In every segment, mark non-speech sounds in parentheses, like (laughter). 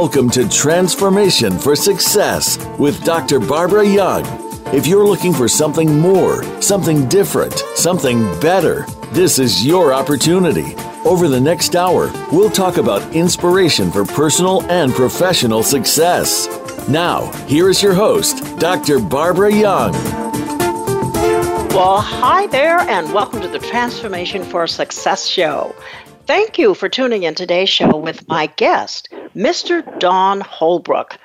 Welcome to Transformation for Success with Dr. Barbara Young. If you're looking for something more, something different, something better, this is your opportunity. Over the next hour, we'll talk about inspiration for personal and professional success. Now, here is your host, Dr. Barbara Young. Well, hi there, and welcome to the Transformation for Success show. Thank you for tuning in today's show with my guest, Mr. Don Holbrook.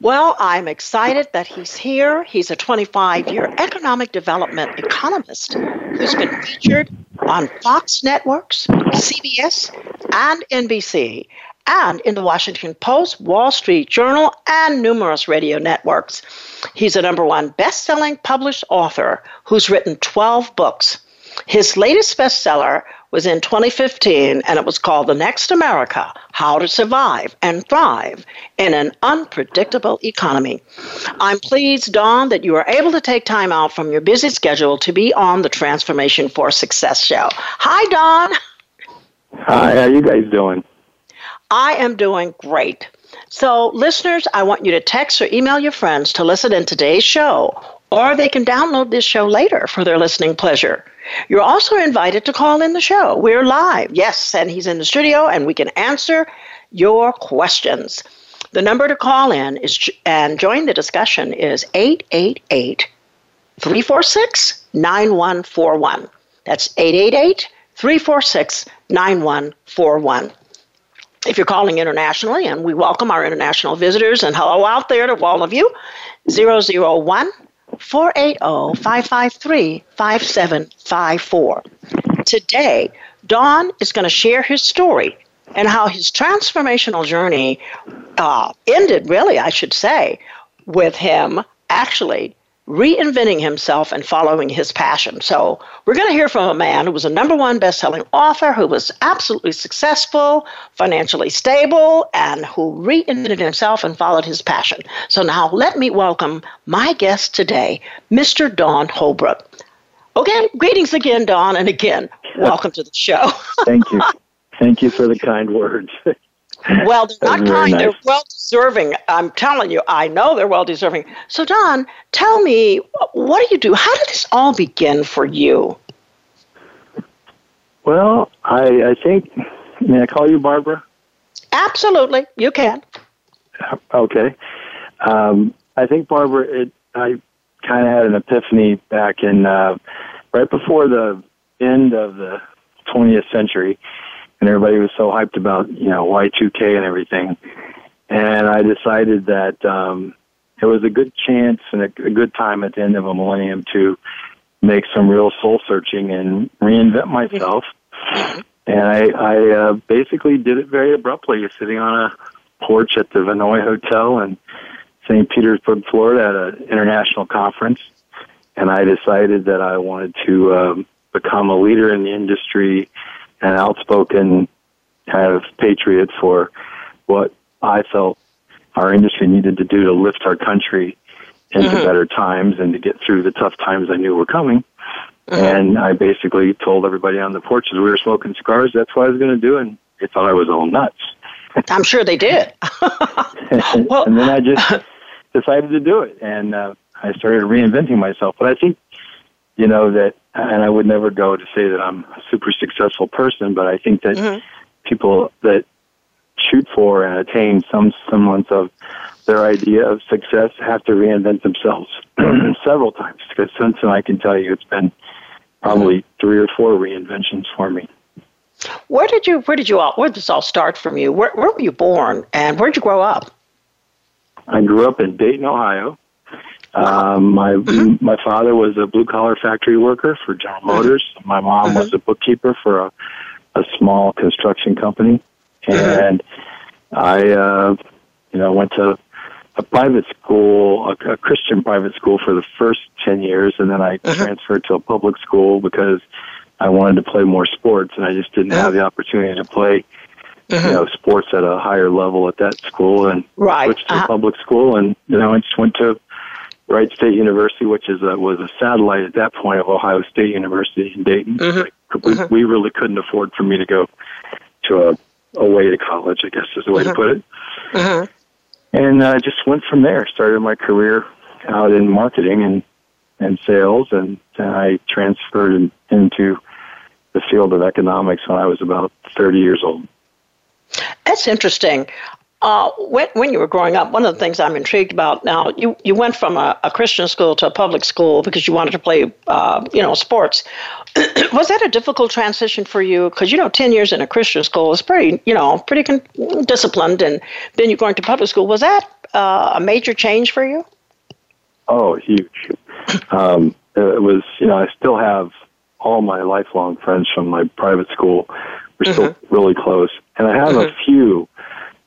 Well, I'm excited that he's here. He's a 25 year economic development economist who's been featured on Fox Networks, CBS, and NBC, and in the Washington Post, Wall Street Journal, and numerous radio networks. He's a number one best selling published author who's written 12 books. His latest bestseller was in 2015, and it was called The Next America How to Survive and Thrive in an Unpredictable Economy. I'm pleased, Don, that you are able to take time out from your busy schedule to be on the Transformation for Success show. Hi, Don. Hi, how are you guys doing? I am doing great. So, listeners, I want you to text or email your friends to listen in today's show, or they can download this show later for their listening pleasure. You're also invited to call in the show. We're live. Yes, and he's in the studio and we can answer your questions. The number to call in is and join the discussion is 888 346 9141. That's 888 346 9141. If you're calling internationally, and we welcome our international visitors, and hello out there to all of you, 001 480 553 5754. Today, Don is going to share his story and how his transformational journey uh, ended, really, I should say, with him actually reinventing himself and following his passion. So, we're going to hear from a man who was a number one best-selling author, who was absolutely successful, financially stable, and who reinvented himself and followed his passion. So, now let me welcome my guest today, Mr. Don Holbrook. Okay, greetings again, Don, and again, welcome to the show. Thank you. (laughs) Thank you for the kind words. (laughs) Well, they're not kind. Nice. They're well deserving. I'm telling you, I know they're well deserving. So, Don, tell me, what do you do? How did this all begin for you? Well, I, I think, may I call you Barbara? Absolutely, you can. Okay. Um, I think, Barbara, it, I kind of had an epiphany back in uh, right before the end of the 20th century and everybody was so hyped about you know Y2K and everything. And I decided that um, it was a good chance and a, a good time at the end of a millennium to make some real soul searching and reinvent myself. And I, I uh, basically did it very abruptly, sitting on a porch at the Vinoy Hotel in St. Petersburg, Florida, at an international conference. And I decided that I wanted to um, become a leader in the industry an outspoken kind of patriot for what I felt our industry needed to do to lift our country into mm-hmm. better times and to get through the tough times I knew were coming. Mm-hmm. And I basically told everybody on the porch as we were smoking cigars, that's what I was going to do. And they thought I was all nuts. I'm sure they did. (laughs) well, and then I just decided to do it. And uh, I started reinventing myself. But I think, you know, that and I would never go to say that I'm a super successful person, but I think that mm-hmm. people that shoot for and attain some semblance of their idea of success have to reinvent themselves (clears throat) several times. Because since then, I can tell you it's been probably mm-hmm. three or four reinventions for me. Where did you Where did you all Where did this all start from you? Where Where were you born, and where did you grow up? I grew up in Dayton, Ohio. Um, my mm-hmm. my father was a blue collar factory worker for General mm-hmm. Motors. My mom mm-hmm. was a bookkeeper for a, a small construction company, mm-hmm. and I, uh, you know, went to a private school, a, a Christian private school for the first ten years, and then I mm-hmm. transferred to a public school because I wanted to play more sports, and I just didn't have the opportunity to play. Mm-hmm. you know, sports at a higher level at that school and right. switched to uh-huh. public school and, you know, I just went to Wright State University, which is a, was a satellite at that point of Ohio State University in Dayton. Mm-hmm. Like, we, mm-hmm. we really couldn't afford for me to go to a away to college. I guess is the way mm-hmm. to put it. Uh-huh. And I uh, just went from there. Started my career out in marketing and and sales, and then I transferred in, into the field of economics when I was about 30 years old. That's interesting. Uh, when, when you were growing up, one of the things I'm intrigued about now, you, you went from a, a Christian school to a public school because you wanted to play, uh, you know, sports. (clears throat) was that a difficult transition for you? Because you know, ten years in a Christian school is pretty, you know, pretty con- disciplined, and then you're going to public school. Was that uh, a major change for you? Oh, huge. Um, it was, you know, I still have all my lifelong friends from my private school. We're mm-hmm. still really close, and I have mm-hmm. a few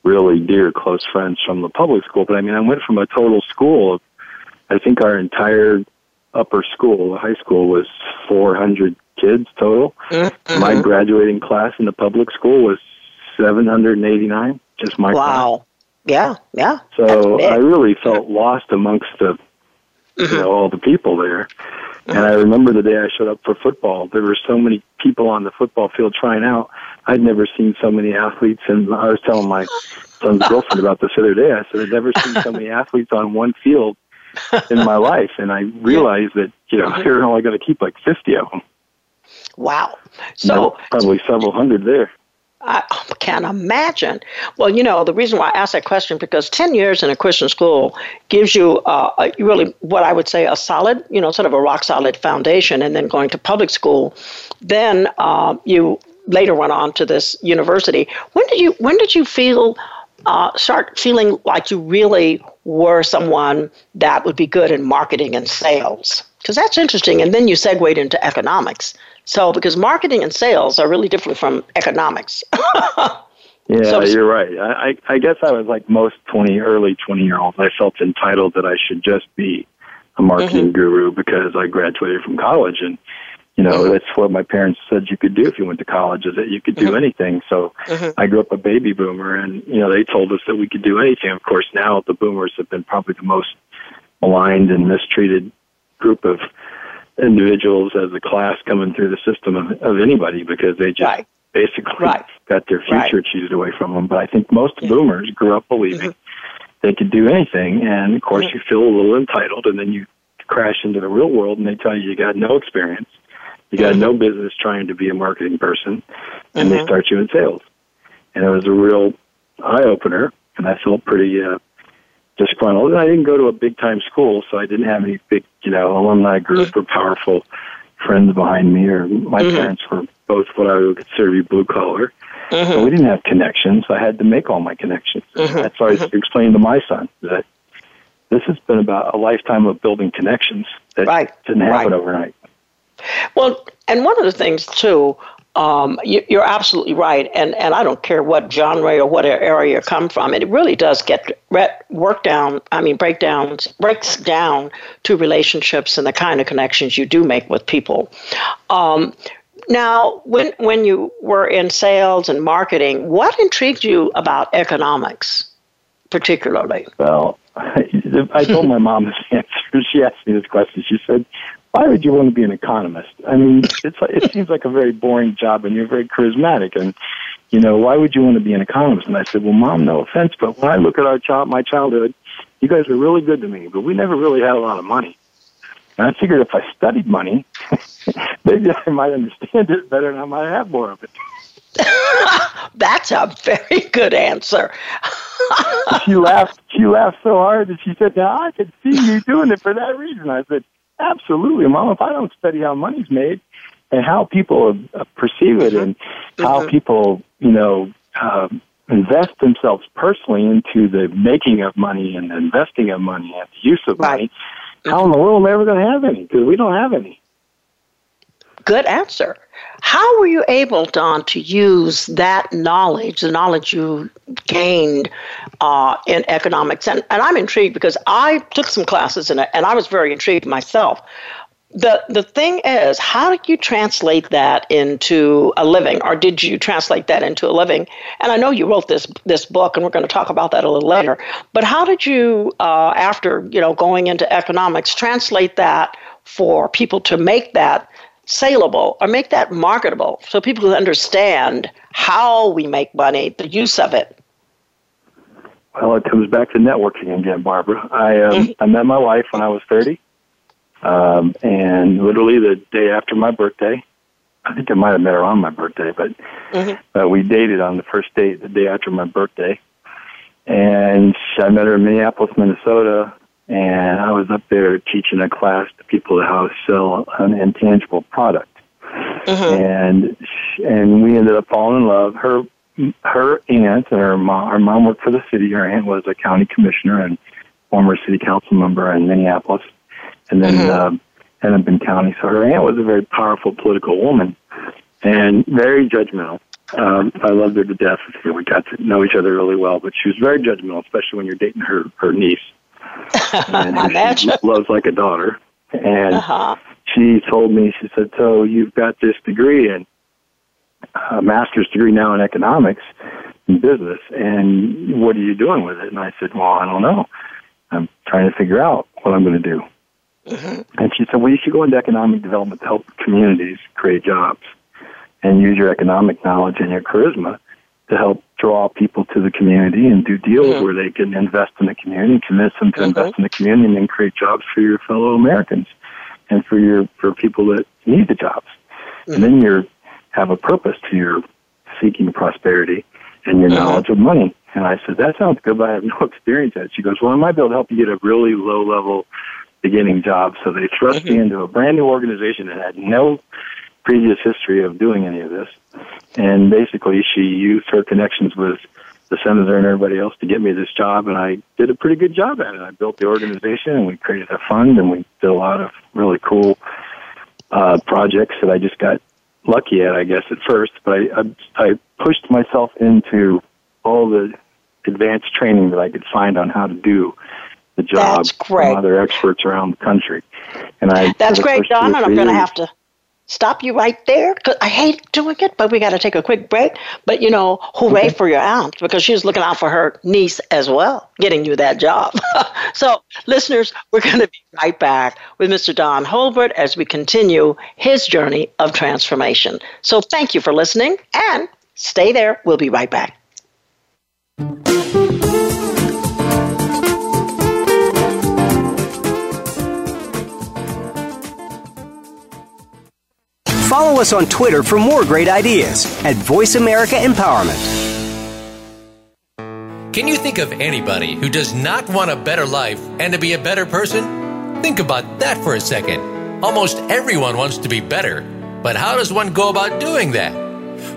really dear close friends from the public school. But I mean, I went from a total school of, I think our entire upper school, the high school, was 400 kids total. Mm-hmm. My graduating class in the public school was 789. Just my wow. Class. Yeah, yeah. So I really felt lost amongst the, mm-hmm. you know, all the people there. And I remember the day I showed up for football, there were so many people on the football field trying out. I'd never seen so many athletes, and I was telling my son's girlfriend about this the other day. I said, I've never seen so many athletes on one field in my life. And I realized that, you know, (laughs) they're only going to keep like 50 of them. Wow. So probably several hundred there. I can't imagine. Well, you know, the reason why I asked that question because 10 years in a Christian school gives you uh, really what I would say a solid, you know, sort of a rock solid foundation. And then going to public school, then uh, you later went on to this university. When did you when did you feel uh, start feeling like you really were someone that would be good in marketing and sales? Because that's interesting. And then you segued into economics. So, because marketing and sales are really different from economics. (laughs) yeah, so you're right. I, I guess I was like most 20, early 20 year olds. I felt entitled that I should just be a marketing mm-hmm. guru because I graduated from college and you know mm-hmm. that's what my parents said you could do if you went to college is that you could do mm-hmm. anything so mm-hmm. i grew up a baby boomer and you know they told us that we could do anything of course now the boomers have been probably the most maligned and mistreated group of individuals as a class coming through the system of, of anybody because they just right. basically right. got their future right. cheated away from them. But I think most yeah. boomers grew up believing mm-hmm. they could do anything, and of course mm-hmm. you feel a little entitled, and then you crash into the real world, and they tell you you got no experience, you got mm-hmm. no business trying to be a marketing person, and they mm-hmm. start you in sales. And it was a real eye opener, and I felt pretty uh, disgruntled. And I didn't go to a big time school, so I didn't have any big, you know, alumni group mm-hmm. or powerful friends behind me. Or my mm-hmm. parents were both what I would consider to be blue collar. Mm-hmm. So we didn't have connections. I had to make all my connections. Mm-hmm. That's why I mm-hmm. explained to my son that this has been about a lifetime of building connections that right. didn't happen right. overnight. Well, and one of the things too um, you, are absolutely right, and and I don't care what genre or what area you come from. It really does get work down. I mean, breakdowns breaks down to relationships and the kind of connections you do make with people. Um, now, when when you were in sales and marketing, what intrigued you about economics, particularly? Well, (laughs) I, told my mom (laughs) this answer. She asked me this question. She said, why would you want to be an economist? I mean, it's it (laughs) seems like a very boring job, and you're very charismatic, and you know, why would you want to be an economist? And I said, well, mom, no offense, but when I look at our child, my childhood, you guys were really good to me, but we never really had a lot of money. And I figured if I studied money, (laughs) maybe I might understand it better and I might have more of it. (laughs) That's a very good answer. she laughed. She laughed so hard that she said, "Now I could see you doing it for that reason." I said, Absolutely, Mom. If I don't study how money's made and how people uh, perceive it and mm-hmm. how people, you know, uh, invest themselves personally into the making of money and the investing of money and the use of right. money, how in the world am I ever going to have any? Because we don't have any. Good answer. How were you able, Don, to use that knowledge, the knowledge you gained uh, in economics? And, and I'm intrigued because I took some classes in it and I was very intrigued myself. The, the thing is, how did you translate that into a living, or did you translate that into a living? And I know you wrote this this book, and we're going to talk about that a little later. But how did you, uh, after you know going into economics, translate that for people to make that saleable or make that marketable so people can understand how we make money, the use of it? Well, it comes back to networking again, Barbara. I um, mm-hmm. I met my wife when I was 30, um, and literally the day after my birthday, I think I might have met her on my birthday, but mm-hmm. but we dated on the first date the day after my birthday, and I met her in Minneapolis, Minnesota, and I was up there teaching a class to people how to sell an intangible product, mm-hmm. and and we ended up falling in love. Her her aunt and her mom, her mom worked for the city. Her aunt was a county commissioner and former city council member in Minneapolis, and then mm-hmm. um, Hennepin County. So her aunt was a very powerful political woman and very judgmental. Um, I loved her to death. We got to know each other really well, but she was very judgmental, especially when you're dating her her niece. (laughs) and she loves like a daughter. And uh-huh. she told me, she said, "So you've got this degree in a master's degree now in economics and business, and what are you doing with it?" And I said, "Well, I don't know. I'm trying to figure out what I'm going to do." Mm-hmm. And she said, "Well, you should go into economic development to help communities create jobs, and use your economic knowledge and your charisma to help draw people to the community and do deals mm-hmm. where they can invest in the community, convince them to mm-hmm. invest in the community, and then create jobs for your fellow Americans and for your for people that need the jobs. Mm-hmm. And then you have a purpose to your seeking prosperity and your mm-hmm. knowledge of money. And I said, that sounds good, but I have no (laughs) experience at it. She goes, well, I might be able to help you get a really low level beginning job. So they thrust me into a brand new organization that had no previous history of doing any of this. And basically, she used her connections with the senator and everybody else to get me this job, and I did a pretty good job at it. I built the organization, and we created a fund, and we did a lot of really cool uh, projects that I just got lucky at, I guess, at first. But I, I, I pushed myself into all the advanced training that I could find on how to do the job That's great. from other experts around the country. And I That's great, Don, and I'm going to have to stop you right there because I hate doing it, but we got to take a quick break. But you know, hooray for your aunt because she's looking out for her niece as well, getting you that job. (laughs) so, listeners, we're going to be right back with Mr. Don Holbrook as we continue his journey of transformation. So, thank you for listening and stay there. We'll be right back. Follow us on Twitter for more great ideas at Voice America Empowerment. Can you think of anybody who does not want a better life and to be a better person? Think about that for a second. Almost everyone wants to be better, but how does one go about doing that?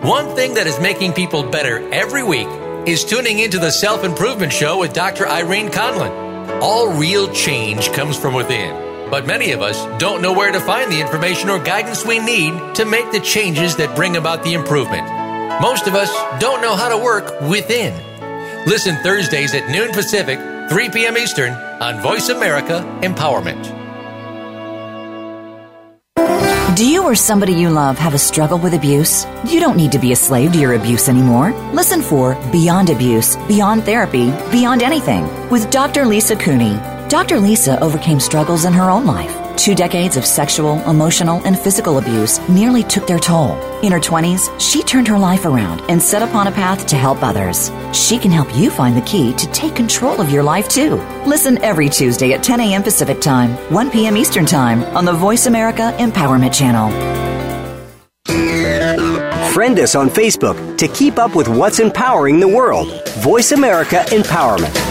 One thing that is making people better every week is tuning into the Self Improvement Show with Dr. Irene Conlon. All real change comes from within. But many of us don't know where to find the information or guidance we need to make the changes that bring about the improvement. Most of us don't know how to work within. Listen Thursdays at noon Pacific, 3 p.m. Eastern on Voice America Empowerment. Do you or somebody you love have a struggle with abuse? You don't need to be a slave to your abuse anymore. Listen for Beyond Abuse, Beyond Therapy, Beyond Anything with Dr. Lisa Cooney. Dr. Lisa overcame struggles in her own life. Two decades of sexual, emotional, and physical abuse nearly took their toll. In her 20s, she turned her life around and set upon a path to help others. She can help you find the key to take control of your life too. Listen every Tuesday at 10 a.m. Pacific Time, 1 p.m. Eastern Time on the Voice America Empowerment Channel. Friend us on Facebook to keep up with what's empowering the world. Voice America Empowerment.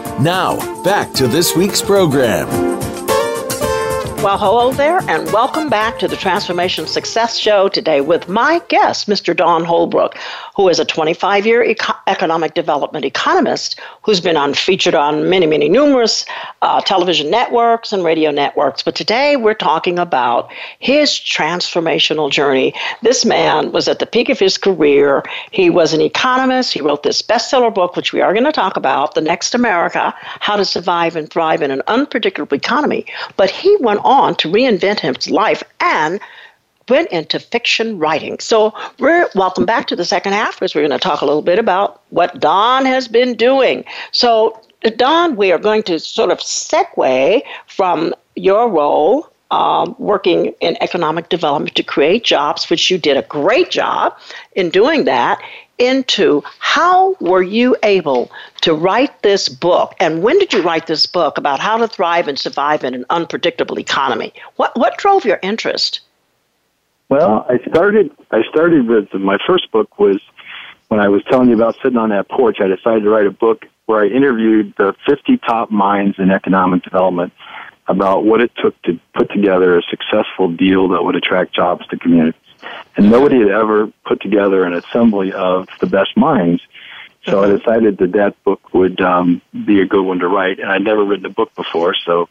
Now, back to this week's program. Well, hello there, and welcome back to the Transformation Success Show today with my guest, Mr. Don Holbrook, who is a 25 year eco- economic development economist who's been on, featured on many, many numerous uh, television networks and radio networks. But today we're talking about his transformational journey. This man was at the peak of his career. He was an economist. He wrote this bestseller book, which we are going to talk about, The Next America How to Survive and Thrive in an Unpredictable Economy. But he went on to reinvent his life and went into fiction writing. So we're welcome back to the second half because we're going to talk a little bit about what Don has been doing. So Don, we are going to sort of segue from your role um, working in economic development to create jobs, which you did a great job in doing that, into how were you able to write this book? And when did you write this book about how to thrive and survive in an unpredictable economy? What what drove your interest? Well i started i started with my first book was when i was telling you about sitting on that porch i decided to write a book where i interviewed the 50 top minds in economic development about what it took to put together a successful deal that would attract jobs to communities and nobody had ever put together an assembly of the best minds. So I mm-hmm. decided that that book would um, be a good one to write, and I'd never written a book before, so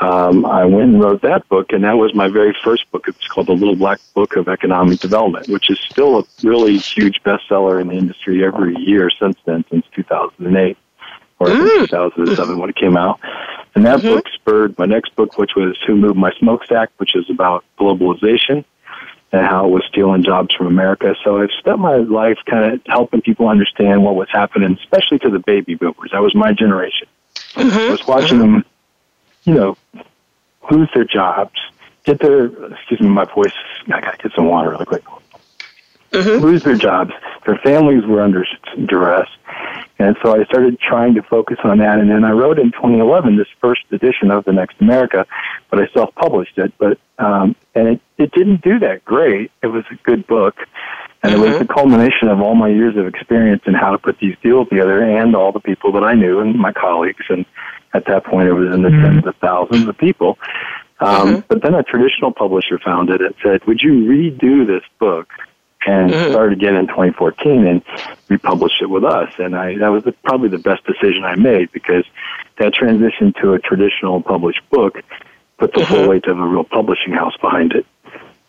um, I went and wrote that book, and that was my very first book. It's called The Little Black Book of Economic Development, which is still a really huge bestseller in the industry every year since then, since 2008 or mm. 2007 when it came out. And that mm-hmm. book spurred my next book, which was Who Moved My Smokestack, which is about globalization and how it was stealing jobs from America. So I've spent my life kind of helping people understand what was happening, especially to the baby boomers. That was my generation. Mm-hmm. I was watching mm-hmm. them, you know, lose their jobs, get their, excuse me, my voice, I gotta get some water really quick. Mm-hmm. Lose their jobs. Their families were under duress. And so I started trying to focus on that. And then I wrote in 2011 this first edition of The Next America, but I self published it. But um, and it, it didn't do that great. It was a good book, and mm-hmm. it was mm-hmm. the culmination of all my years of experience in how to put these deals together, and all the people that I knew and my colleagues. And at that point, it was in the mm-hmm. tens of thousands of people. Um, mm-hmm. But then a traditional publisher found it and said, "Would you redo this book?" And mm-hmm. started again in 2014 and republished it with us. And I that was the, probably the best decision I made because that transition to a traditional published book put the mm-hmm. full weight of a real publishing house behind it.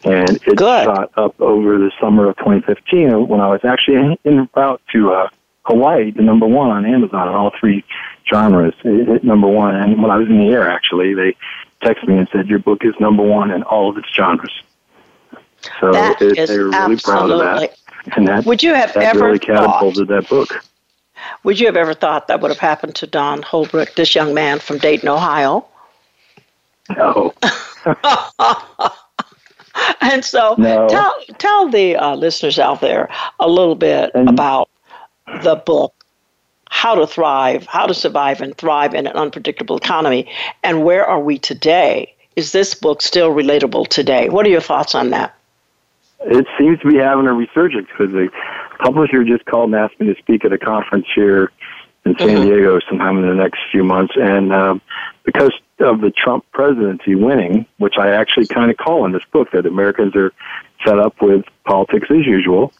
And it Good. shot up over the summer of 2015 when I was actually en route to uh, Hawaii to number one on Amazon in all three genres. It hit number one. And when I was in the air, actually, they texted me and said, Your book is number one in all of its genres. So that it, they were really proud of that. And that, would you have that ever really catapulted thought, that book. Would you have ever thought that would have happened to Don Holbrook, this young man from Dayton, Ohio? No. (laughs) and so no. tell tell the uh, listeners out there a little bit and, about the book how to thrive how to survive and thrive in an unpredictable economy and where are we today is this book still relatable today what are your thoughts on that it seems to be having a resurgence because the publisher just called and asked me to speak at a conference here in San mm-hmm. Diego sometime in the next few months. And um, because of the Trump presidency winning, which I actually kind of call in this book, that Americans are set up with politics as usual,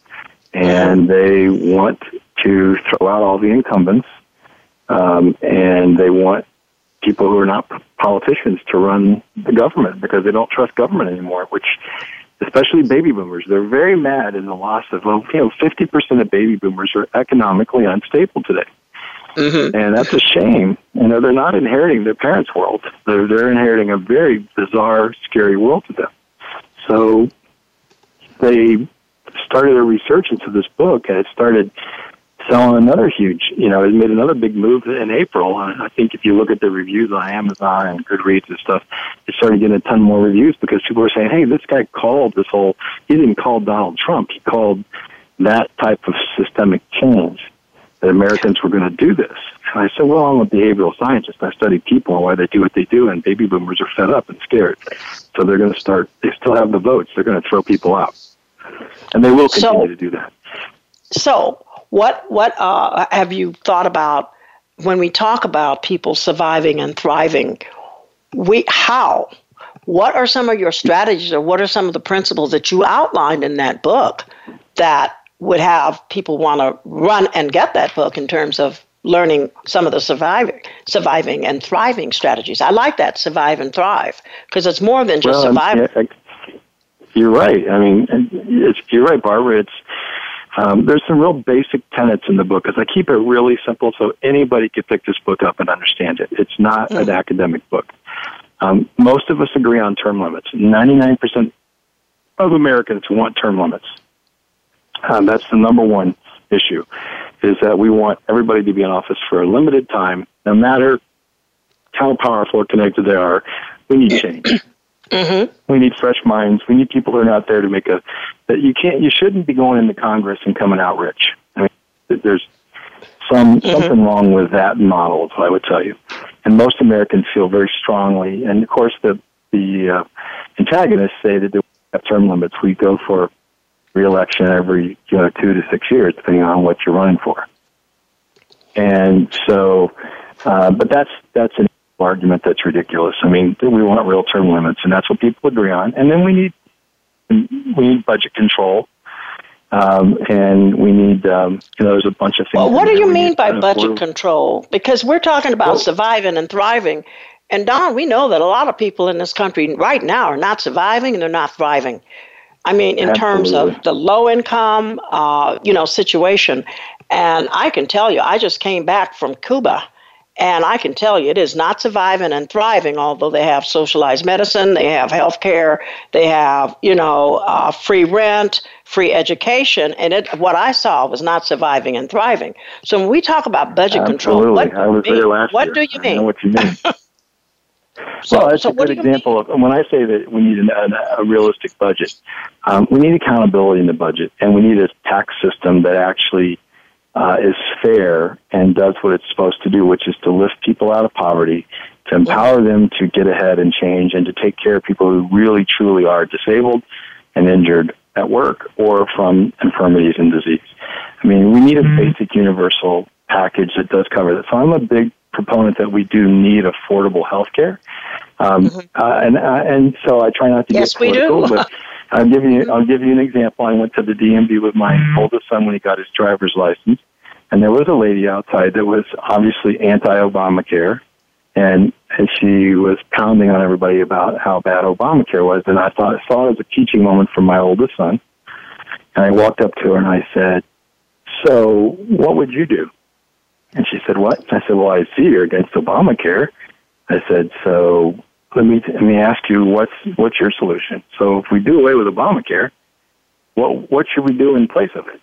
and they want to throw out all the incumbents, um, and they want people who are not politicians to run the government because they don't trust government anymore, which especially baby boomers, they're very mad in the loss of, well, you know, 50% of baby boomers are economically unstable today. Mm-hmm. And that's a shame. You know, they're not inheriting their parents' world. They're they're inheriting a very bizarre, scary world to them. So they started a research into this book, and it started selling another huge. You know, it made another big move in April. And I think if you look at the reviews on Amazon and Goodreads and stuff, it started getting a ton more reviews because people were saying, "Hey, this guy called this whole. He didn't call Donald Trump. He called." that type of systemic change that Americans were going to do this. And I said, well, I'm a behavioral scientist. I study people and why they do what they do, and baby boomers are fed up and scared. So they're going to start, they still have the votes. They're going to throw people out. And they will continue so, to do that. So, what, what uh, have you thought about when we talk about people surviving and thriving? We, how? what are some of your strategies or what are some of the principles that you outlined in that book that would have people want to run and get that book in terms of learning some of the surviving, surviving and thriving strategies. I like that survive and thrive because it's more than just well, surviving. Yeah, you're right. I mean, it's, you're right, Barbara. It's um, there's some real basic tenets in the book because I keep it really simple so anybody can pick this book up and understand it. It's not mm. an academic book. Um, most of us agree on term limits. 99% of Americans want term limits. Um, that's the number one issue, is that we want everybody to be in office for a limited time, no matter how powerful or connected they are. We need change. (clears throat) Mm-hmm. We need fresh minds. We need people who are not there to make a. That you can't. You shouldn't be going into Congress and coming out rich. I mean, there's some mm-hmm. something wrong with that model. I would tell you, and most Americans feel very strongly. And of course, the the uh, antagonists say that they have term limits. We go for reelection every you know two to six years, depending on what you're running for. And so, uh, but that's that's an argument that's ridiculous. I mean, we want real term limits, and that's what people agree on. And then we need we need budget control, um, and we need um, you know there's a bunch of things. Well, what do you mean by budget control? Because we're talking about well, surviving and thriving. And Don, we know that a lot of people in this country right now are not surviving and they're not thriving. I mean, in Absolutely. terms of the low income, uh, you know, situation. And I can tell you, I just came back from Cuba and I can tell you, it is not surviving and thriving, although they have socialized medicine, they have health care, they have, you know, uh, free rent, free education. And it, what I saw was not surviving and thriving. So when we talk about budget Absolutely. control, what, I was there last what year. do you mean? I know what you mean. (laughs) so, well, that's so a good example of when I say that we need an, a, a realistic budget. Um, we need accountability in the budget, and we need a tax system that actually uh, is fair and does what it's supposed to do, which is to lift people out of poverty, to empower them to get ahead and change, and to take care of people who really truly are disabled and injured at work or from infirmities and disease. I mean, we need a mm-hmm. basic universal package that does cover that. So I'm a big proponent that we do need affordable health care. Um, mm-hmm. uh, and uh, and so I try not to yes, get political, but (laughs) I'll give you I'll give you an example. I went to the DMV with my mm-hmm. oldest son when he got his driver's license, and there was a lady outside that was obviously anti-Obamacare, and and she was pounding on everybody about how bad Obamacare was. And I thought I saw it as a teaching moment for my oldest son, and I walked up to her and I said, "So, what would you do?" And she said, "What?" I said, "Well, I see you're against Obamacare." I said, "So let me let me ask you what's what's your solution? So if we do away with Obamacare, what what should we do in place of it?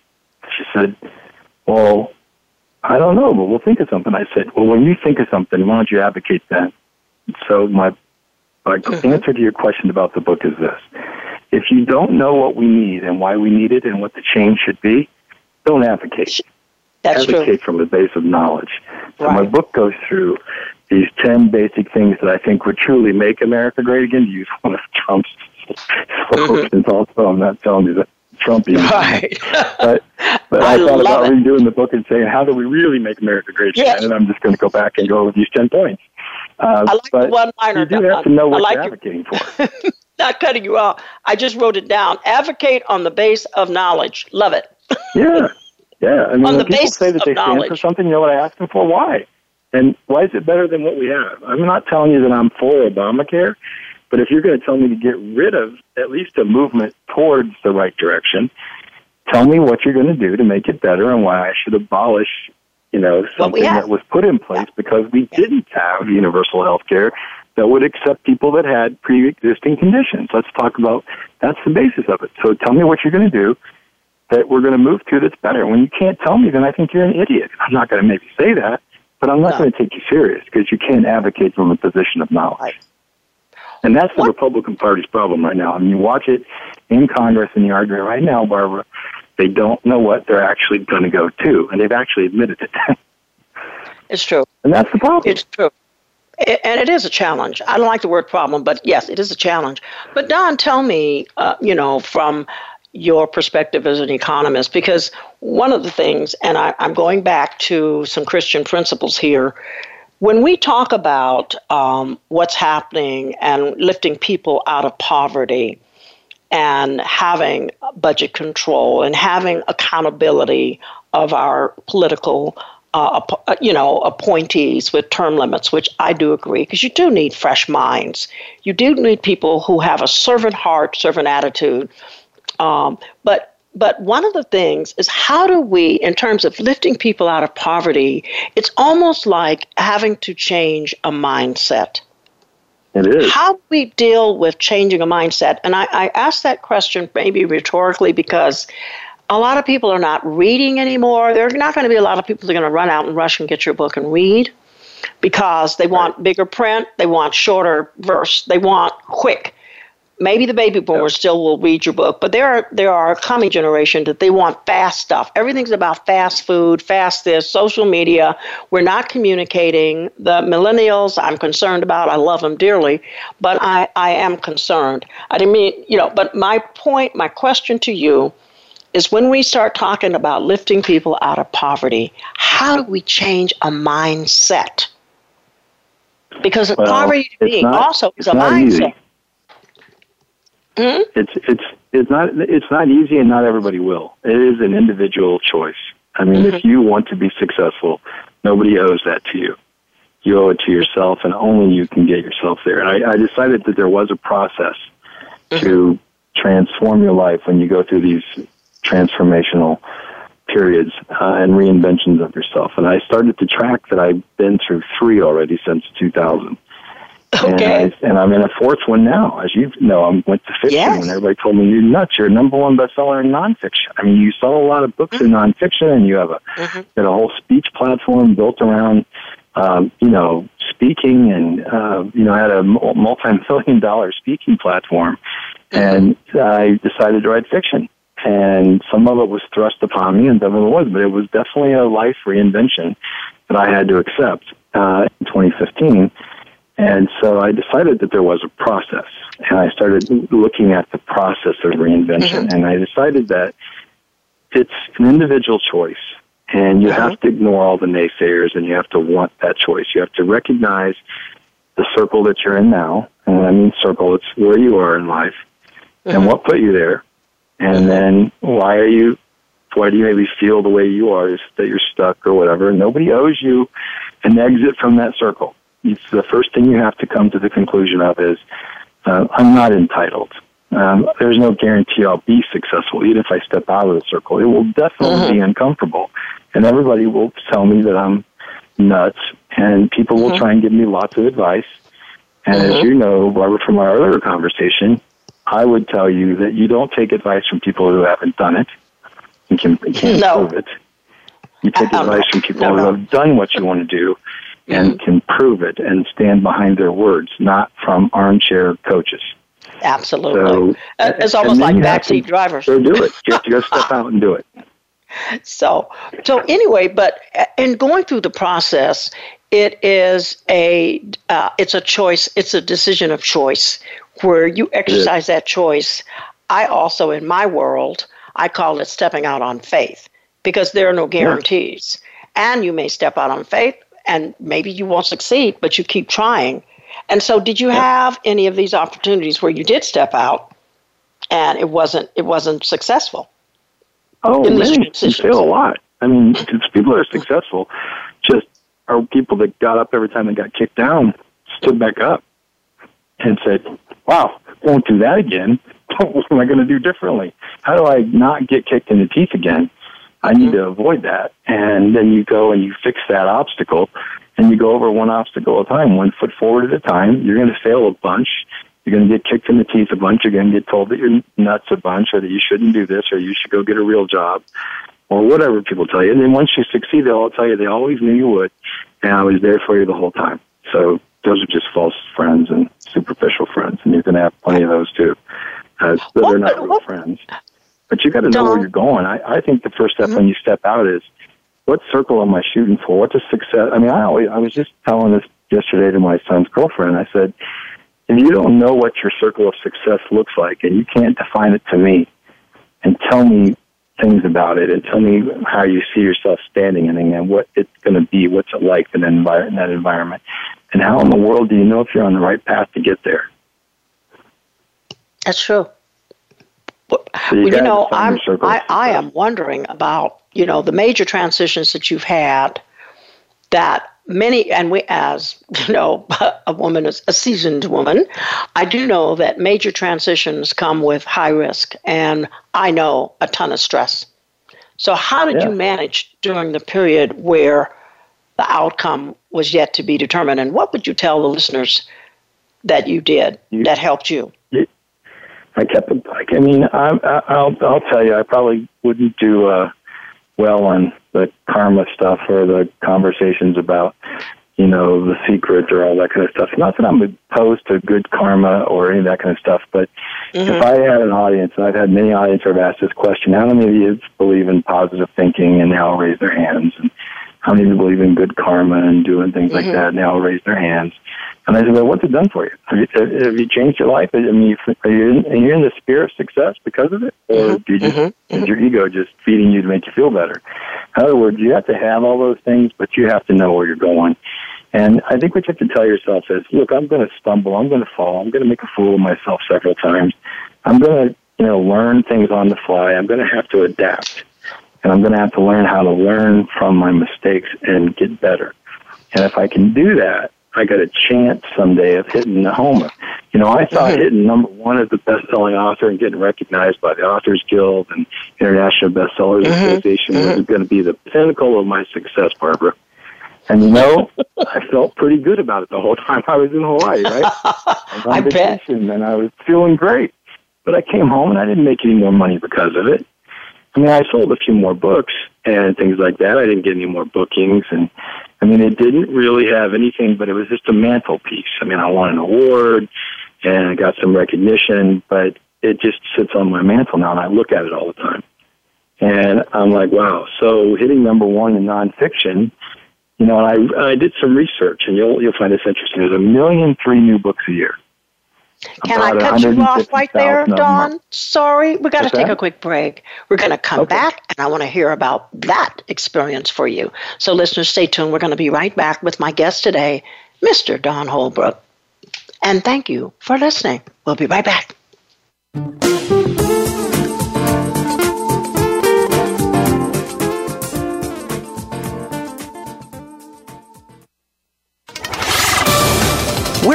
She said, "Well, I don't know, but we'll think of something." I said, "Well, when you think of something, why don't you advocate that?" So my my mm-hmm. answer to your question about the book is this: If you don't know what we need and why we need it and what the change should be, don't advocate. That's advocate true. from a base of knowledge. So right. my book goes through these 10 basic things that I think would truly make America great again, (laughs) to use one of Trump's (laughs) slogans. Mm-hmm. Also, I'm not telling you that Trump is. Right. but but I, I thought about it. redoing the book and saying, how do we really make America great again? Yes. And I'm just going to go back and go with these 10 points. Uh, I like the one liner. You do have to know what like you're advocating for. (laughs) not cutting you off. I just wrote it down. Advocate on the base of knowledge. Love it. (laughs) yeah. Yeah. I mean, on when the people say that they knowledge. stand for something, you know what I ask them for? Why? And why is it better than what we have? I'm not telling you that I'm for Obamacare, but if you're going to tell me to get rid of at least a movement towards the right direction, tell me what you're going to do to make it better and why I should abolish, you know, something that was put in place because we didn't have universal health care that would accept people that had pre-existing conditions. Let's talk about that's the basis of it. So tell me what you're going to do that we're going to move to that's better. When you can't tell me, then I think you're an idiot. I'm not going to maybe say that, but I'm not no. going to take you serious because you can't advocate from a position of knowledge. And that's the what? Republican Party's problem right now. I mean, you watch it in Congress and the argument right now, Barbara. They don't know what they're actually going to go to, and they've actually admitted it. (laughs) it's true. And that's the problem. It's true. And it is a challenge. I don't like the word problem, but yes, it is a challenge. But Don, tell me, uh, you know, from your perspective as an economist because one of the things, and I, am going back to some Christian principles here, when we talk about um, what's happening and lifting people out of poverty and having budget control and having accountability of our political uh, you know, appointees with term limits, which I do agree, because you do need fresh minds. You do need people who have a servant heart, servant attitude. Um, but but one of the things is how do we, in terms of lifting people out of poverty, it's almost like having to change a mindset. It is. How do we deal with changing a mindset? And I, I ask that question maybe rhetorically because a lot of people are not reading anymore. There are not going to be a lot of people that are going to run out and rush and get your book and read because they want bigger print, they want shorter verse, they want quick. Maybe the baby boomers still will read your book, but there are there are a coming generation that they want fast stuff. Everything's about fast food, fast this, social media. We're not communicating. The millennials, I'm concerned about. I love them dearly, but I, I am concerned. I didn't mean, you know, but my point, my question to you is when we start talking about lifting people out of poverty, how do we change a mindset? Because well, poverty to me not, also is a mindset. Hmm? It's it's it's not it's not easy, and not everybody will. It is an individual choice. I mean, mm-hmm. if you want to be successful, nobody owes that to you. You owe it to yourself, and only you can get yourself there. And I, I decided that there was a process mm-hmm. to transform your life when you go through these transformational periods uh, and reinventions of yourself. And I started to track that I've been through three already since 2000. Okay. And, I, am in a fourth one now. As you know, I went to fiction, yes. and everybody told me you're nuts. You're number one bestseller in nonfiction. I mean, you sell a lot of books mm-hmm. in nonfiction, and you have a mm-hmm. a whole speech platform built around, um, you know, speaking, and uh, you know, I had a multi-million dollar speaking platform, mm-hmm. and I decided to write fiction and some of it was thrust upon me, and some of it was, but it was definitely a life reinvention that I had to accept uh, in 2015. And so I decided that there was a process, and I started looking at the process of reinvention, mm-hmm. and I decided that it's an individual choice, and you mm-hmm. have to ignore all the naysayers, and you have to want that choice. You have to recognize the circle that you're in now, and I mean circle, it's where you are in life, mm-hmm. and what put you there, and then why are you why do you maybe feel the way you are is that you're stuck or whatever nobody owes you an exit from that circle it's the first thing you have to come to the conclusion of is uh, i'm not entitled um, there's no guarantee I'll be successful, even if I step out of the circle. It will definitely uh-huh. be uncomfortable, and everybody will tell me that I'm nuts, and people will uh-huh. try and give me lots of advice. And uh-huh. as you know, Barbara, from our earlier conversation, I would tell you that you don't take advice from people who haven't done it and can, can't no. prove it. You take um, advice from people no, no. who have done what you want to do and can prove it and stand behind their words, not from armchair coaches. Absolutely. So, uh, it's almost like backseat drivers. So do it. (laughs) Just, go step out and do it. (laughs) So, so anyway, but uh, in going through the process, it is a uh, it's a choice. It's a decision of choice where you exercise that choice. I also, in my world, I call it stepping out on faith because there are no guarantees. Yeah. And you may step out on faith and maybe you won't succeed, but you keep trying. And so did you have any of these opportunities where you did step out and it wasn't it wasn't successful? Oh, many. You fail a lot. I mean, people that are successful just are people that got up every time they got kicked down, stood back up, and said, wow, won't do that again. (laughs) what am I going to do differently? How do I not get kicked in the teeth again? I need mm-hmm. to avoid that. And then you go and you fix that obstacle and you go over one obstacle at a time, one foot forward at a time. You're going to fail a bunch. You're going to get kicked in the teeth a bunch. You're going to get told that you're nuts a bunch or that you shouldn't do this or you should go get a real job or whatever people tell you. And then once you succeed, they'll all tell you they always knew you would and I was there for you the whole time. So those are just false friends and superficial friends, and you can have plenty of those too. Uh, they're not real friends. But you got to know where you're going. I, I think the first step mm-hmm. when you step out is what circle am I shooting for? What's a success? I mean, I always I was just telling this yesterday to my son's girlfriend. I said, if you don't know what your circle of success looks like, and you can't define it to me, and tell me things about it and tell me how you see yourself standing in it and what it's going to be, what's it like in, envir- in that environment, and how in the world do you know if you're on the right path to get there? That's true. Well, you, you know, I'm, I, I am wondering about, you know, the major transitions that you've had that many, and we, as you know, (laughs) a woman, as a seasoned woman, I do know that major transitions come with high risk, and I know a ton of stress. So, how did yeah. you manage during the period where the outcome was yet to be determined? And what would you tell the listeners that you did you, that helped you? I kept it like I mean I, I'll I'll tell you I probably wouldn't do uh, well on the karma stuff or the conversations about you know the secret or all that kind of stuff. Not that I'm opposed to good karma or any of that kind of stuff, but mm-hmm. if I had an audience, and I've had many audiences who have asked this question: How many of you believe in positive thinking? And they all raise their hands. And how many you believe in good karma and doing things mm-hmm. like that? And they all raise their hands. And I said, well, what's it done for you? Have you, have you changed your life? I mean, are you in, are you in the spirit of success because of it? Or mm-hmm. do you just, mm-hmm. is your ego just feeding you to make you feel better? In other words, you have to have all those things, but you have to know where you're going. And I think what you have to tell yourself is, look, I'm going to stumble. I'm going to fall. I'm going to make a fool of myself several times. I'm going to, you know, learn things on the fly. I'm going to have to adapt. And I'm going to have to learn how to learn from my mistakes and get better. And if I can do that, I got a chance someday of hitting the homer. You know, I thought mm-hmm. hitting number one as the best-selling author and getting recognized by the Authors Guild and International Bestsellers mm-hmm. Association mm-hmm. was going to be the pinnacle of my success, Barbara. And you know, I felt pretty good about it the whole time I was in Hawaii, right? I was on (laughs) I vacation bet. and I was feeling great. But I came home and I didn't make any more money because of it. I mean, I sold a few more books and things like that. I didn't get any more bookings and I mean, it didn't really have anything, but it was just a mantelpiece. I mean, I won an award and I got some recognition, but it just sits on my mantle now, and I look at it all the time. And I'm like, wow. So hitting number one in nonfiction, you know, and I I did some research, and you'll you'll find this interesting. There's a million three new books a year. Can I cut you off right there, Don? Sorry, we got to take a quick break. We're going to come okay. back, and I want to hear about that experience for you. So, listeners, stay tuned. We're going to be right back with my guest today, Mr. Don Holbrook. And thank you for listening. We'll be right back.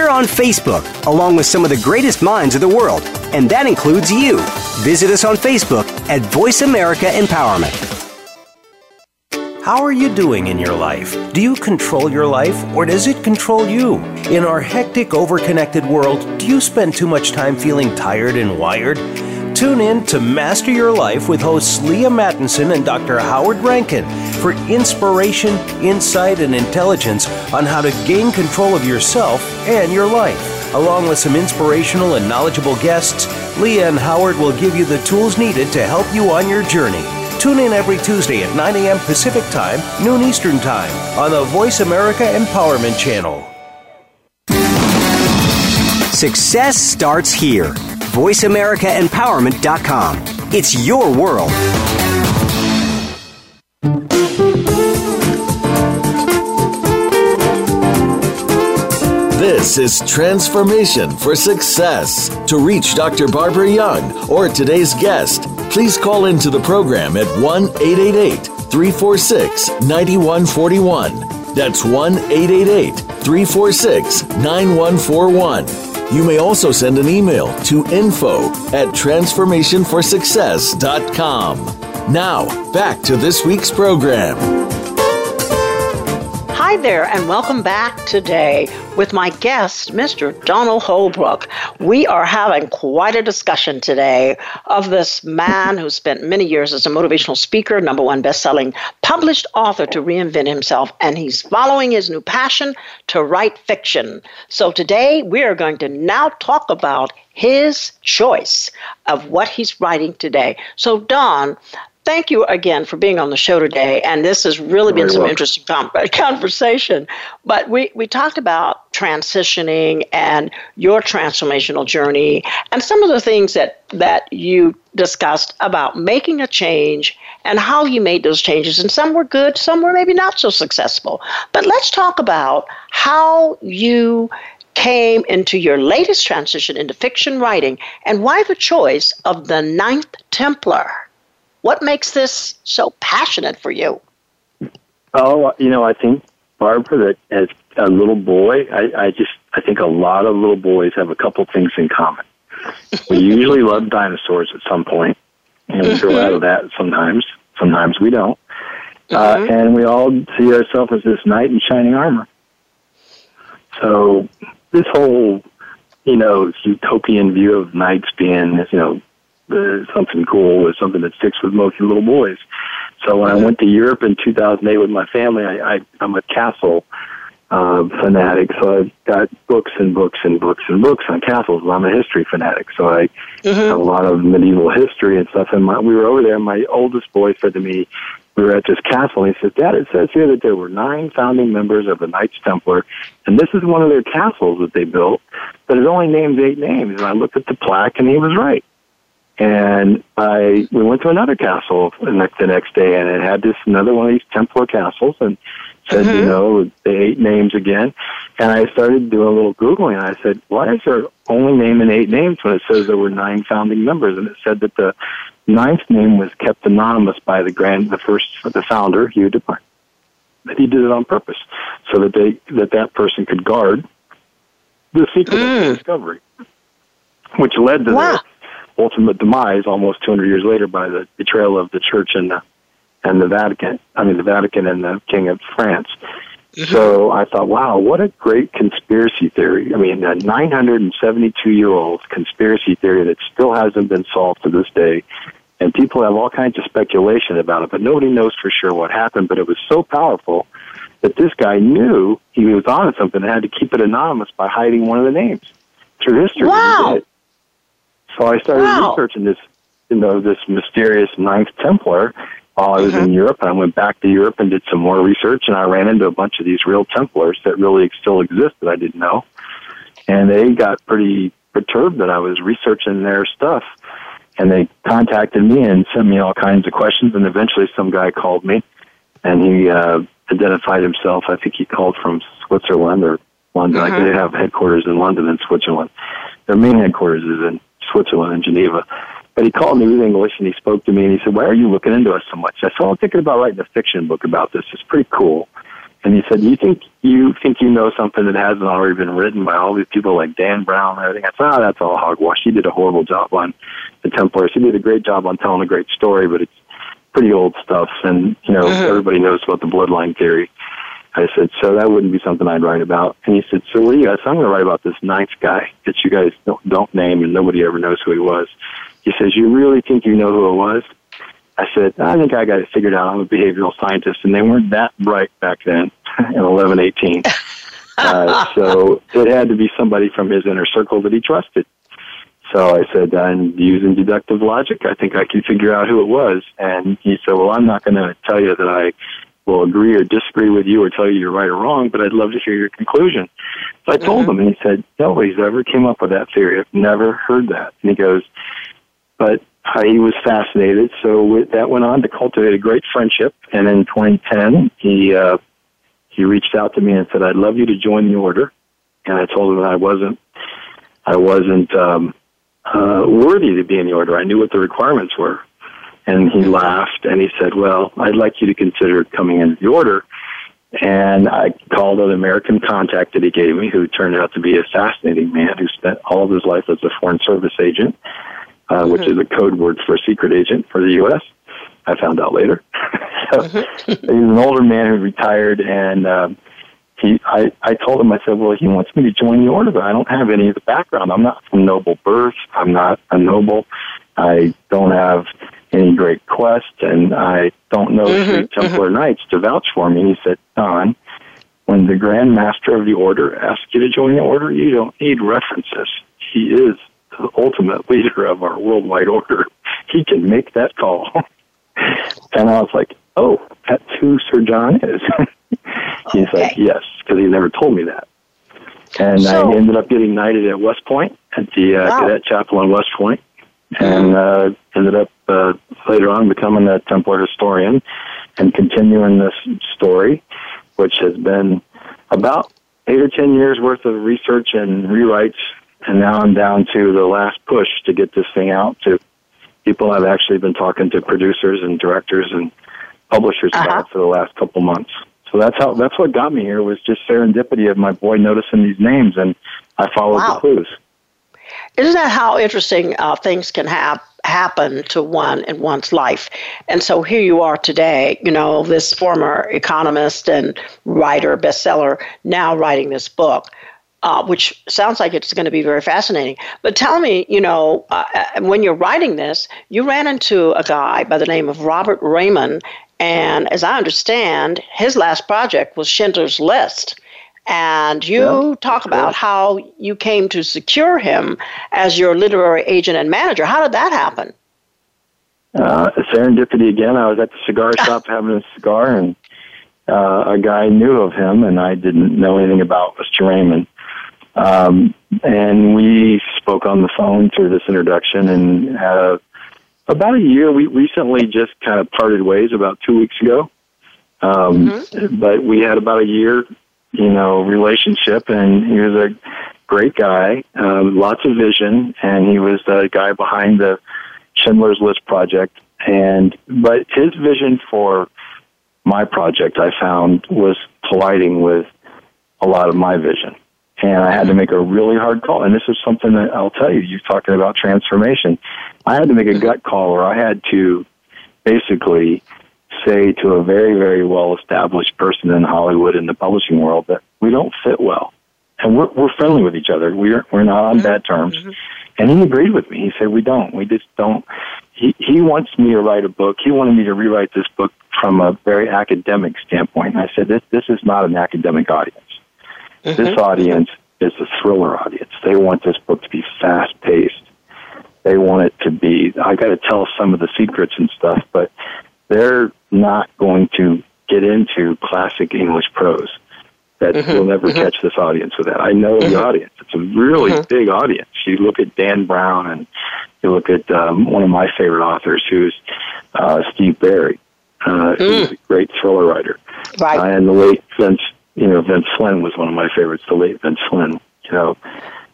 We're on Facebook, along with some of the greatest minds of the world, and that includes you. Visit us on Facebook at Voice America Empowerment. How are you doing in your life? Do you control your life or does it control you? In our hectic, overconnected world, do you spend too much time feeling tired and wired? Tune in to Master Your Life with hosts Leah Mattinson and Dr. Howard Rankin for inspiration, insight, and intelligence on how to gain control of yourself and your life. Along with some inspirational and knowledgeable guests, Leah and Howard will give you the tools needed to help you on your journey. Tune in every Tuesday at 9 a.m. Pacific Time, noon Eastern Time on the Voice America Empowerment Channel. Success starts here. VoiceAmericaEmpowerment.com. It's your world. This is Transformation for Success. To reach Dr. Barbara Young or today's guest, please call into the program at 1 888 346 9141. That's 1 888 346 9141 you may also send an email to info at transformationforsuccess.com. Now, back to this week's program. Hi there, and welcome back today with my guest, Mr. Donald Holbrook. We are having quite a discussion today of this man who spent many years as a motivational speaker, number one best-selling published author to reinvent himself, and he's following his new passion to write fiction. So today we are going to now talk about his choice of what he's writing today. So, Don, thank you again for being on the show today. And this has really been some interesting uh, conversation. But we, we talked about transitioning and your transformational journey and some of the things that, that you discussed about making a change and how you made those changes. And some were good, some were maybe not so successful. But let's talk about how you came into your latest transition into fiction writing and why the choice of the Ninth Templar. What makes this so passionate for you? Oh, you know, I think Barbara that as a little boy, I, I just I think a lot of little boys have a couple things in common. We (laughs) usually love dinosaurs at some point, and we grow out of that sometimes. Sometimes we don't, uh, mm-hmm. uh, and we all see ourselves as this knight in shining armor. So this whole, you know, utopian view of knights being, you know, uh, something cool is something that sticks with most little boys. So when I went to Europe in 2008 with my family, I, I I'm a castle uh, fanatic, so I've got books and books and books and books on castles. I'm a history fanatic, so I mm-hmm. have a lot of medieval history and stuff. And my, we were over there. And my oldest boy said to me, we were at this castle, and he said, Dad, it says here that there were nine founding members of the Knights Templar, and this is one of their castles that they built, but it only names eight names. And I looked at the plaque, and he was right. And I we went to another castle the next, the next day, and it had this another one of these Templar castles, and said mm-hmm. you know the eight names again. And I started doing a little googling, and I said, why is there only naming eight names when it says there were nine founding members? And it said that the ninth name was kept anonymous by the grand, the first, the founder, Hugh de Payens. That he did it on purpose, so that they that that person could guard the secret mm. of the discovery, which led to wow. the ultimate demise almost 200 years later by the betrayal of the church and the, and the Vatican. I mean, the Vatican and the King of France. Mm-hmm. So I thought, wow, what a great conspiracy theory. I mean, a 972 year old conspiracy theory that still hasn't been solved to this day. And people have all kinds of speculation about it, but nobody knows for sure what happened. But it was so powerful that this guy knew he was on something and had to keep it anonymous by hiding one of the names through history. Wow. So I started wow. researching this, you know, this mysterious Ninth Templar while I was mm-hmm. in Europe. And I went back to Europe and did some more research, and I ran into a bunch of these real Templars that really still exist that I didn't know. And they got pretty perturbed that I was researching their stuff. And they contacted me and sent me all kinds of questions. And eventually, some guy called me, and he uh, identified himself. I think he called from Switzerland or London. Mm-hmm. Like they have headquarters in London and Switzerland. Their main headquarters is in Switzerland and Geneva. But he called me with English and he spoke to me and he said, Why are you looking into us so much? I said, well, I'm thinking about writing a fiction book about this. It's pretty cool. And he said, You think you think you know something that hasn't already been written by all these people like Dan Brown and everything? I said, Oh, that's all hogwash. He did a horrible job on the Templars. He did a great job on telling a great story, but it's pretty old stuff and you know, mm-hmm. everybody knows about the bloodline theory. I said, so that wouldn't be something I'd write about. And he said, so what do you guys? I'm going to write about this ninth guy that you guys don't, don't name and nobody ever knows who he was. He says, you really think you know who it was? I said, I think I got it figured out. I'm a behavioral scientist, and they weren't that bright back then (laughs) in 1118. (laughs) uh, so it had to be somebody from his inner circle that he trusted. So I said, I'm using deductive logic. I think I can figure out who it was. And he said, well, I'm not going to tell you that I will agree or disagree with you or tell you you're right or wrong, but I'd love to hear your conclusion. So I told mm-hmm. him, and he said, nobody's ever came up with that theory. I've never heard that. And he goes, but he was fascinated. So that went on to cultivate a great friendship. And in 2010, he uh, he reached out to me and said, "I'd love you to join the order." And I told him that I wasn't I wasn't um, uh, worthy to be in the order. I knew what the requirements were. And he laughed and he said, Well, I'd like you to consider coming into the order. And I called an American contact that he gave me, who turned out to be a fascinating man who spent all of his life as a foreign service agent, uh, mm-hmm. which is a code word for a secret agent for the U.S. I found out later. (laughs) so mm-hmm. he's an older man who retired, and um, he, I, I told him, I said, well, he wants me to join the order, but I don't have any of the background. I'm not from noble birth. I'm not a noble. I don't have any great quest, and I don't know mm-hmm, three Templar mm-hmm. Knights to vouch for me. He said, Don, when the Grand Master of the Order asks you to join the Order, you don't need references. He is the ultimate leader of our worldwide order. He can make that call. (laughs) and I was like, oh, that's who Sir John is. (laughs) He's okay. like, yes, because he never told me that. And so, I ended up getting knighted at West Point at the uh, wow. Cadet Chapel in West Point, and uh, ended up uh, later on becoming a Templar historian and continuing this story, which has been about eight or ten years worth of research and rewrites, and now I'm down to the last push to get this thing out to people. I've actually been talking to producers and directors and publishers uh-huh. about it for the last couple months. So that's how that's what got me here was just serendipity of my boy noticing these names, and I followed wow. the clues. Isn't that how interesting uh, things can have happen to one in one's life? And so here you are today, you know, this former economist and writer, bestseller, now writing this book. Uh, which sounds like it's going to be very fascinating. But tell me, you know, uh, uh, when you're writing this, you ran into a guy by the name of Robert Raymond, and as I understand, his last project was Schindler's List. And you yeah, talk about how you came to secure him as your literary agent and manager. How did that happen? Uh, serendipity again. I was at the cigar (laughs) shop having a cigar, and uh, a guy knew of him, and I didn't know anything about Mr. Raymond. Um, and we spoke on the phone through this introduction and had a, about a year. We recently just kind of parted ways about two weeks ago. Um, mm-hmm. But we had about a year you know, relationship, and he was a great guy, um, lots of vision, and he was the guy behind the Schindler's List project. And but his vision for my project, I found, was colliding with a lot of my vision. And I had to make a really hard call. And this is something that I'll tell you, you're talking about transformation. I had to make a gut call where I had to basically say to a very, very well established person in Hollywood in the publishing world that we don't fit well. And we're, we're friendly with each other. We're, we're not on mm-hmm. bad terms. Mm-hmm. And he agreed with me. He said, we don't. We just don't. He, he wants me to write a book. He wanted me to rewrite this book from a very academic standpoint. And I said, this, this is not an academic audience. Mm-hmm. This audience is a thriller audience. They want this book to be fast paced. They want it to be, I got to tell some of the secrets and stuff, but they're not going to get into classic English prose. That mm-hmm, you'll never mm-hmm. catch this audience with that. I know mm-hmm. the audience. It's a really mm-hmm. big audience. You look at Dan Brown and you look at um, one of my favorite authors, who's uh, Steve Berry, uh, who's mm. a great thriller writer. Right. Uh, and the late Vince, you know, Vince Flynn was one of my favorites. The late Vince Flynn, you know,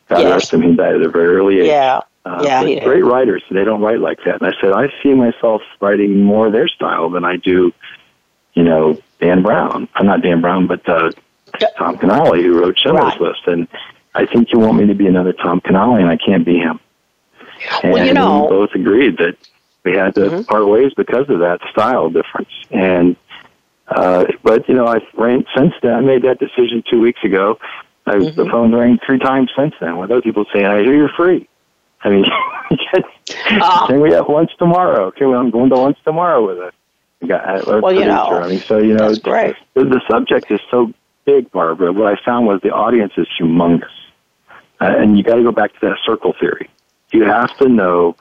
God yes. rest him, he died at a very early age. Yeah. Uh, yeah, great writers. They don't write like that. And I said, I see myself writing more their style than I do, you know, Dan Brown. I'm not Dan Brown, but uh, Tom Keneally, who wrote Schindler's right. List. And I think you want me to be another Tom Keneally, and I can't be him. And well, you know, we both agreed that we had to mm-hmm. part ways because of that style difference. And uh, but you know, I ran since then. I made that decision two weeks ago. I, mm-hmm. The phone rang three times since then with other people saying, "I hear you're free." I mean, (laughs) uh, can we have lunch tomorrow? Okay, well, I'm going to lunch tomorrow with a guy. A well, you know, I mean, so you know, great. The, the subject is so big, Barbara. What I found was the audience is humongous, uh, and you got to go back to that circle theory. You have to know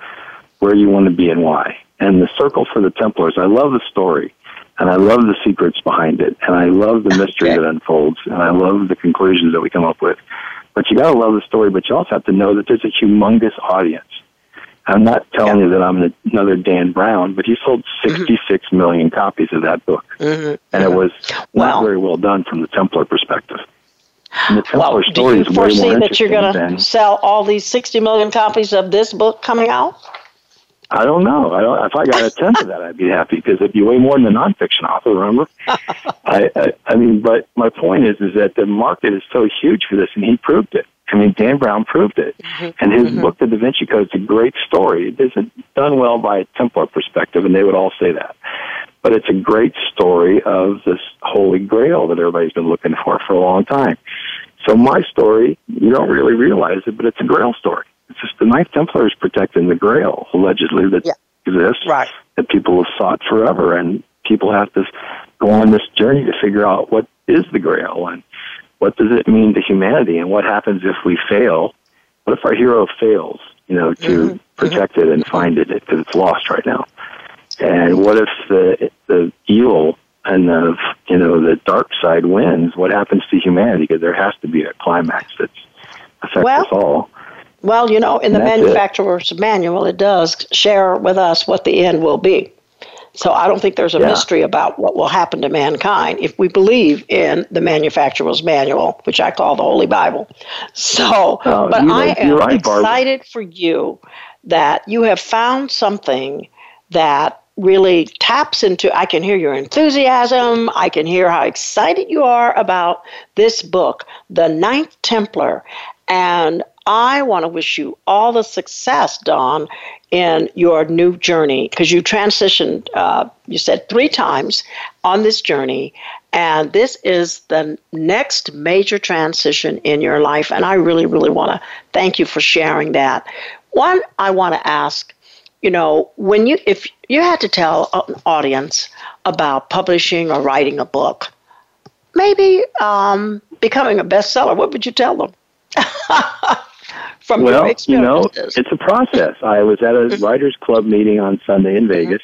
where you want to be and why. And the circle for the Templars, I love the story, and I love the secrets behind it, and I love the mystery okay. that unfolds, and I love the conclusions that we come up with. But you got to love the story, but you also have to know that there's a humongous audience. I'm not telling yeah. you that I'm another Dan Brown, but he sold mm-hmm. 66 mm-hmm. million copies of that book. Mm-hmm. And it was not very well done from the Templar perspective. And the Templar well, story do you foresee that you're going to sell all these 60 million copies of this book coming out? I don't know. I don't. If I got a tenth of that, I'd be happy because it'd be way more than a nonfiction author. Remember? (laughs) I, I, I mean, but my point is, is that the market is so huge for this, and he proved it. I mean, Dan Brown proved it, mm-hmm. and his mm-hmm. book, The Da Vinci Code, is a great story. It isn't done well by a Templar perspective, and they would all say that. But it's a great story of this holy grail that everybody's been looking for for a long time. So my story, you don't really realize it, but it's a grail story. It's just the Knights Templar is protecting the Grail, allegedly, that yeah. exists, right. that people have sought forever. And people have to go on this journey to figure out what is the Grail and what does it mean to humanity and what happens if we fail. What if our hero fails, you know, to mm-hmm. protect mm-hmm. it and find it because it's lost right now. And what if the the evil and the you know the dark side wins? What happens to humanity? Because there has to be a climax that affects well, us all. Well, you know, in the manufacturer's it. manual, it does share with us what the end will be. So I don't think there's a yeah. mystery about what will happen to mankind if we believe in the manufacturer's manual, which I call the Holy Bible. So, oh, but I am right, excited for you that you have found something that really taps into I can hear your enthusiasm, I can hear how excited you are about this book, The Ninth Templar. And I want to wish you all the success, Don, in your new journey because you transitioned, uh, you said three times on this journey. And this is the next major transition in your life. And I really, really want to thank you for sharing that. One, I want to ask, you know, when you, if you had to tell an audience about publishing or writing a book, maybe um, becoming a bestseller, what would you tell them? (laughs) from well? You know, it's a process. I was at a mm-hmm. writers club meeting on Sunday in Vegas,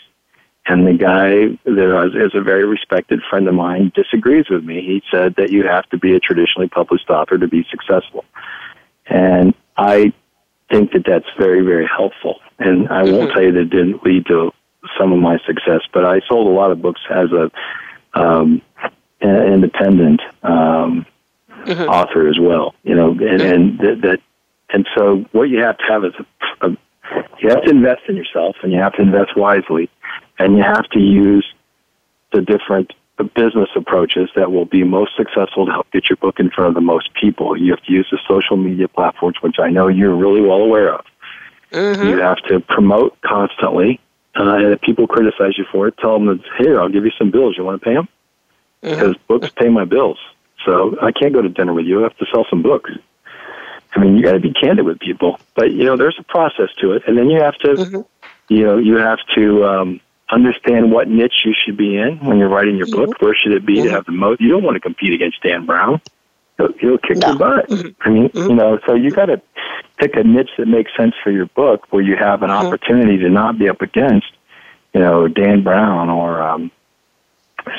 mm-hmm. and the guy that is a very respected friend of mine disagrees with me. He said that you have to be a traditionally published author to be successful, and I think that that's very, very helpful. And I won't mm-hmm. tell you that it didn't lead to some of my success, but I sold a lot of books as a um, independent um, mm-hmm. author as well. You know, and, and that and so what you have to have is a, a, you have to invest in yourself and you have to invest wisely and you have to use the different business approaches that will be most successful to help get your book in front of the most people. You have to use the social media platforms, which I know you're really well aware of. Mm-hmm. You have to promote constantly. Uh, and if people criticize you for it, tell them, that, here, I'll give you some bills. You want to pay them? Mm-hmm. Because books pay my bills. So I can't go to dinner with you. I have to sell some books. I mean, you got to be candid with people, but you know, there's a process to it, and then you have to, mm-hmm. you know, you have to um, understand what niche you should be in when you're writing your mm-hmm. book. Where should it be mm-hmm. to have the most? You don't want to compete against Dan Brown; he'll, he'll kick no. your butt. Mm-hmm. I mean, you mm-hmm. know, so you got to pick a niche that makes sense for your book, where you have an mm-hmm. opportunity to not be up against, you know, Dan Brown or um,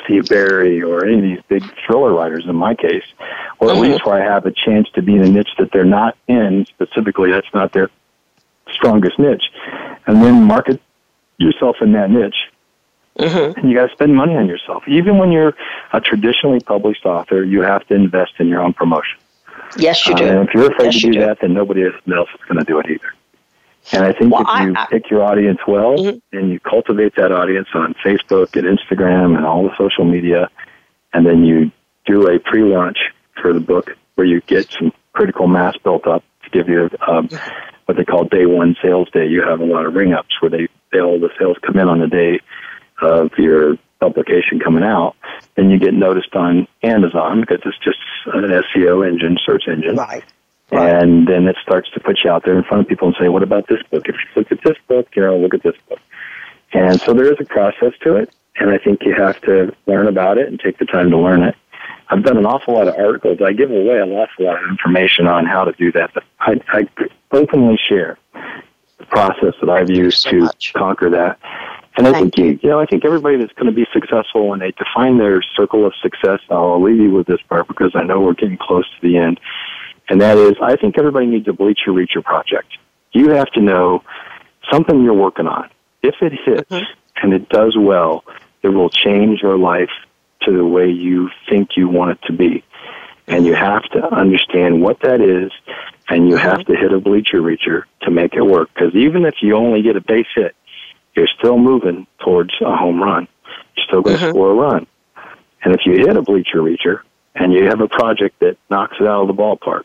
Steve Berry or any of these big thriller writers in my case, or at mm-hmm. least where I have a chance to be in a niche that they're not in specifically, that's not their strongest niche. And then market yourself in that niche. Mm-hmm. And you got to spend money on yourself. Even when you're a traditionally published author, you have to invest in your own promotion. Yes, you do. Uh, and if you're afraid yes, to do, do that, then nobody else is going to do it either. And I think well, if you I, I, pick your audience well mm-hmm. and you cultivate that audience on Facebook and Instagram and all the social media, and then you do a pre launch for the book where you get some critical mass built up to give you um, what they call day one sales day. You have a lot of ring ups where they, they all the sales come in on the day of your publication coming out. Then you get noticed on Amazon because it's just an SEO engine, search engine. Right. And then it starts to put you out there in front of people and say, what about this book? If you look at this book, you know, look at this book. And so there is a process to it. And I think you have to learn about it and take the time to learn it. I've done an awful lot of articles. I give away an awful lot of information on how to do that. But I, I openly share the process that I've used so to much. conquer that. And I Thank think you, you know, I think everybody that's going to be successful when they define their circle of success, I'll leave you with this part because I know we're getting close to the end and that is I think everybody needs a Bleacher Reacher project. You have to know something you're working on. If it hits mm-hmm. and it does well, it will change your life to the way you think you want it to be. And you have to understand what that is, and you have mm-hmm. to hit a bleacher reacher to make it work. Because even if you only get a base hit, you're still moving towards a home run. You're still going to mm-hmm. score a run. And if you hit a bleacher reacher and you have a project that knocks it out of the ballpark,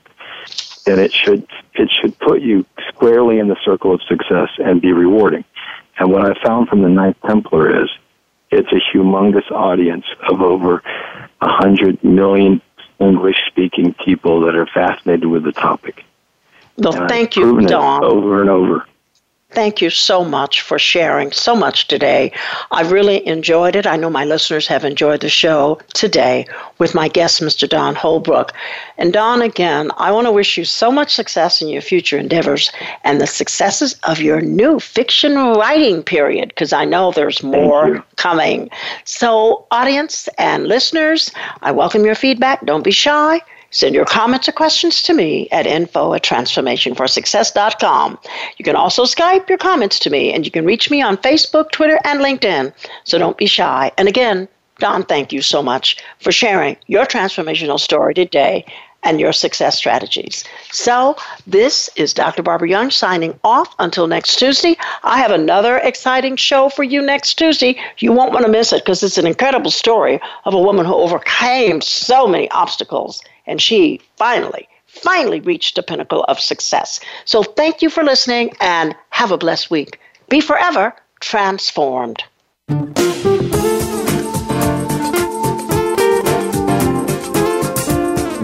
then it should it should put you squarely in the circle of success and be rewarding. And what I found from the Ninth Templar is it's a humongous audience of over a hundred million English speaking people that are fascinated with the topic. Well, and thank you, Don. Over and over. Thank you so much for sharing so much today. I really enjoyed it. I know my listeners have enjoyed the show today with my guest, Mr. Don Holbrook. And Don, again, I want to wish you so much success in your future endeavors and the successes of your new fiction writing period, because I know there's more coming. So, audience and listeners, I welcome your feedback. Don't be shy. Send your comments or questions to me at info at transformationforsuccess.com. You can also Skype your comments to me, and you can reach me on Facebook, Twitter, and LinkedIn. So don't be shy. And again, Don, thank you so much for sharing your transformational story today and your success strategies. So, this is Dr. Barbara Young signing off until next Tuesday. I have another exciting show for you next Tuesday. You won't want to miss it because it's an incredible story of a woman who overcame so many obstacles and she finally, finally reached the pinnacle of success. So thank you for listening and have a blessed week. Be forever transformed.